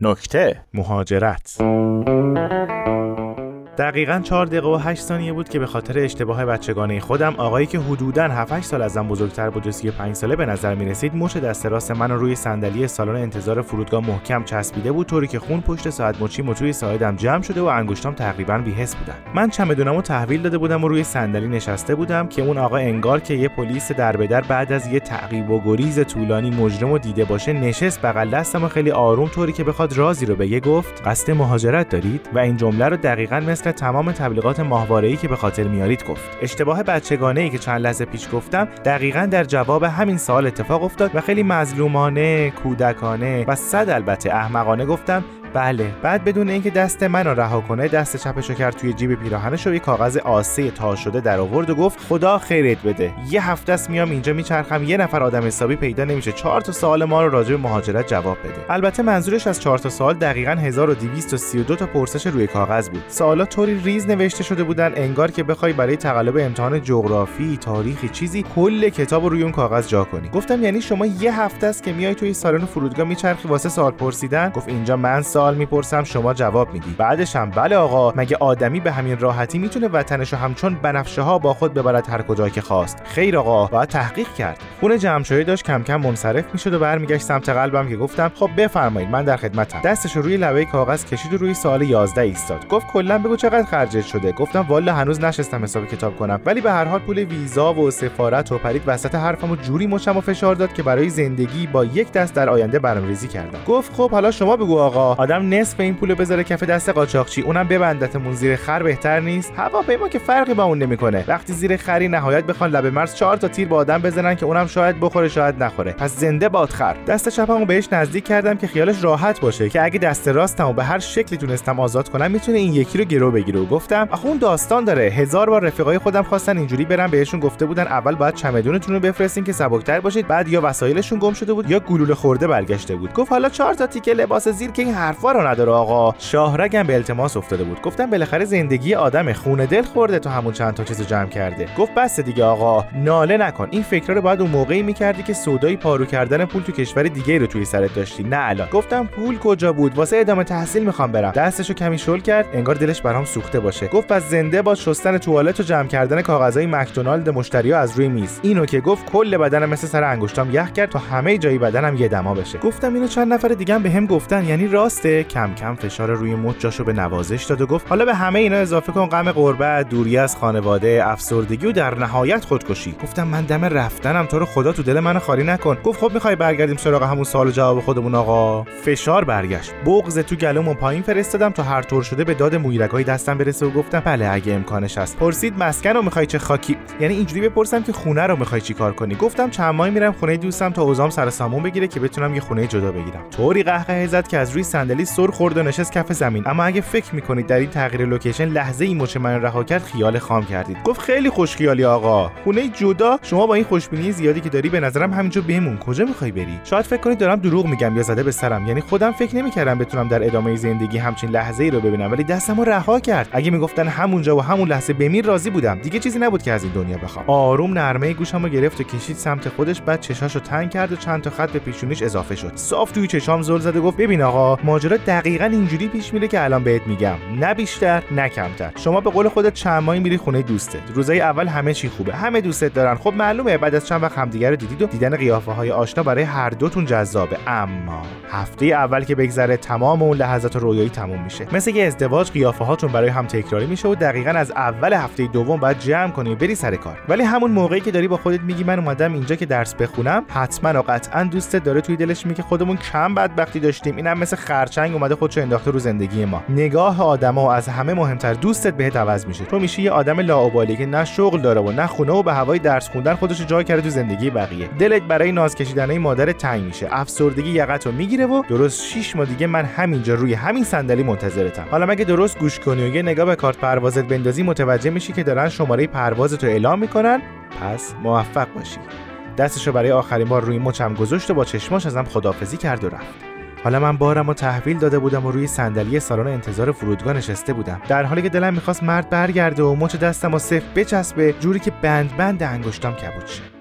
نکته مهاجرت. دقیقا 4 دقیقه و 8 ثانیه بود که به خاطر اشتباه بچگانه خودم آقایی که حدوداً 7 8 سال ازم بزرگتر بود و 35 ساله به نظر می رسید مچ دست راست من روی صندلی سالن انتظار فرودگاه محکم چسبیده بود طوری که خون پشت ساعت مچی توی ساعدم جمع شده و انگشتام تقریبا بی‌حس بودن. من چمدونمو تحویل داده بودم و روی صندلی نشسته بودم که اون آقا انگار که یه پلیس در به در بعد از یه تعقیب و گریز طولانی مجرم و دیده باشه نشست بغل دستم و خیلی آروم طوری که بخواد رازی رو بگه گفت قصد مهاجرت دارید؟ و این جمله رو دقیقا مثل تمام تبلیغات ماهواره‌ای که به خاطر میارید گفت. اشتباه بچگانه ای که چند لحظه پیش گفتم دقیقا در جواب همین سوال اتفاق افتاد و خیلی مظلومانه کودکانه و صد البته احمقانه گفتم بله. بعد بدون اینکه دست من رو رها کنه دست چپشو کرد توی جیب پیراهنش و یه کاغذ آسه تا شده در آورد و گفت خدا خیرت بده. یه هفته است میام اینجا میچرخم یه نفر آدم حسابی پیدا نمیشه. چهار تا سوال ما رو راجع به مهاجرت جواب بده. البته منظورش از چهار تا سوال دقیقا 1232 تا پرسش روی کاغذ بود. سوالا طوری ریز نوشته شده بودن انگار که بخوای برای تقلب امتحان جغرافی تاریخی چیزی کل کتاب رو روی اون کاغذ جا کنی. گفتم یعنی شما یه هفته است که میای توی سالن فرودگاه میچرخی واسه سوال پرسیدن؟ گفت اینجا من سوال می‌پرسم شما جواب میدی. بعدش هم بله آقا مگه آدمی به همین راحتی می‌تونه وطنشو همچون بنفشه ها با خود ببرد هر کجا که خواست؟ خیر آقا باید تحقیق کرد. خون جمشایی داشت کم کم منصرف می‌شد و برمیگشت سمت قلبم که گفتم خب بفرمایید من در خدمتم. دستش روی لبه کاغذ کشید و روی سوال 11 ایستاد. گفت کلا بگو چقدر خرجت شده؟ گفتم والا هنوز نشستم حساب کتاب کنم. ولی به هر حال پول ویزا و سفارت و پرید وسط حرفمو جوری مچم و فشار داد که برای زندگی با یک دست در آینده برنامه‌ریزی کردم. گفت خب حالا شما بگو آقا. آدم نصف این پولو بذاره کف دست قاچاقچی. اونم ببندتمون زیر خر بهتر نیست. هواپیما که فرقی با اون نمی‌کنه. وقتی زیر خری نهایت بخوان لب مرز چهار تا تیر با آدم بزنن که اونم شاید بخوره شاید نخوره. پس زنده باد خر. دست چپمو بهش نزدیک کردم که خیالش راحت باشه که اگه دست راستمو به هر شکلی تونستم آزاد کنم می‌تونه این یکی رو گرو بگیره. و گفتم آخه اون داستان داره. هزار بار رفیقای خودم خواستن اینجوری برن بهشون گفته بودن اول باید چمدونتون رو بفرستین که سبکتر باشید بعد یا وسایلشون گم شده بود یا گلوله خورده برگشته بود. گفت حالا چهار تا تیکه لباس زیر که این حرفا رو نداره آقا. شاهرگم به التماس افتاده بود. گفتم بالاخره زندگی آدم خونه دل خورده تو همون چند تا چیزو جمع کرده. گفت بس دیگه آقا. ناله نکن. این فکرا رو باید اون موقعی می‌کردی که سودای پارو کردن پول تو کشور دیگه رو توی سرت داشتی. نه الان. گفتم پول کجا بود؟ واسه ادامه تحصیل می‌خوام برم. دستشو کمی شل کرد انگار دلش برام سوخته باشه. گفت پس زنده با شستن توالت و جمع کردن کاغذهای مکدونالد مشتریا از روی میز. اینو که گفت کل بدنم مثل سر انگشتام یخ کرد تا همه جای بدنم یه دما بشه. گفتم اینو چند نفر دیگه هم بهم گفتن یعنی راسته. کم کم فشار روی مچ جاشو به نوازش داد و گفت حالا به همه اینا اضافه کن غم غربت دوری از خانواده افسردگی و در نهایت خودکشی. گفتم من دم رفتنم تو رو خدا تو دل من خالی نکن. گفت خب می‌خوای برگردیم سراغ همون سوال جواب خودمون آقا. فشار برگشت. بغض تو گلومو پایین فرستادم تا هر طور شده به داد مویرگای دستم برسه و گفتم بله اگه امکانش هست. پرسید مسکن رو می‌خوای چه خاکی؟ یعنی اینجوری بپرسم که خونه رو می‌خوای چیکار کنی؟ گفتم چند ماه میرم خونه دوستم تا اوضاعم سر سامون بگیره که بتونم یه خونه جدا بگیرم. طوری قهقه زد که از روی صندلی سر خورد و نشست کف زمین. اما اگه فکر می‌کنید در این تغییر location لحظه ای مچ من رها کرد خیال خام کردید. گفت خیلی خوش خیالی آقا. خونه جدا شما با این خوشبینی زیادی که داری به نظرم همینجا بمون کجا می‌خوای بری؟ شاید فکر کنید دارم دروغ میگم یا زده به سرم. یعنی خودم فکر نمی‌کردم بتونم در ادامه زندگی همچین لحظه ای رو ببینم ولی دستمو رها کرد. اگه می‌گفتن همونجا و همون لحظه بمیر راضی بودم دیگه چیزی نبود که از این دنیا بخوام. آروم نرمه گوشمو گرفت و کشید سمت خودش بعد چشاشو تنگ کرد و چند تا خط به پیشونیش اضافه شد. صاف توی چشام زل زد و گفت ببین آقا ماجرا دقیقا اینجوری پیش میره که الان بهت میگم. نه بیشتر نه کمتر. شما به قول خودت چند ماهی میری خونه دوستت. روزای اول همه چی خوبه. همه دوستت دارن. خب معلومه بعد از چند وقت همدیگه رو دیدید و دیدن قیافه های آشنا برای هر دوتون جذابه. اما هفته اول که بگذره تمام اون لحظات رویایی تموم میشه. مثل یه ازدواج قیافه هاتون برای هم تکراری میشه و دقیقا از اول هفته دوم بعد جمع کنی و بری سر کار. ولی همون موقعی که داری با خودت میگی من اومدم اینجا که درس بخونم حتما و قطعا دوستت داره توی دلش میگه خودمون کم بدبختی داشتیم. اینم مثل خرچنگ اومده خودشو انداخته رو زندگی ما. نگاه آدما از همه مهمتر دوستت بهت عوض میشه. تو میشی یه آدم لاابالی که نه شغل داره و نه خونه و به هوای درس خوندن خودش جای کرده تو زندگی. بقیه. دلت برای ناز کشیدن مادر تنگ میشه. افسردگی یقتو می‌گیره و درست 6 ماه دیگه من همینجا روی همین صندلی منتظرتم. حالا مگه درست گوش کنی و یه نگاه به کارت پروازت بندازی متوجه میشی که دارن شماره پروازتو اعلام می‌کنن؟ پس موفق باشی. دستشو برای آخرین بار روی مچم گذاشت و با چشماش ازم خدافزی کرد و رفت. حالا من بارم و تحویل داده بودم و روی صندلی سالن انتظار فرودگاه نشسته بودم. در حالی که دلم می‌خواست مرد برگرده و مچ دستم و صف بچسبه جوری که بند بند انگشتام کبود شه.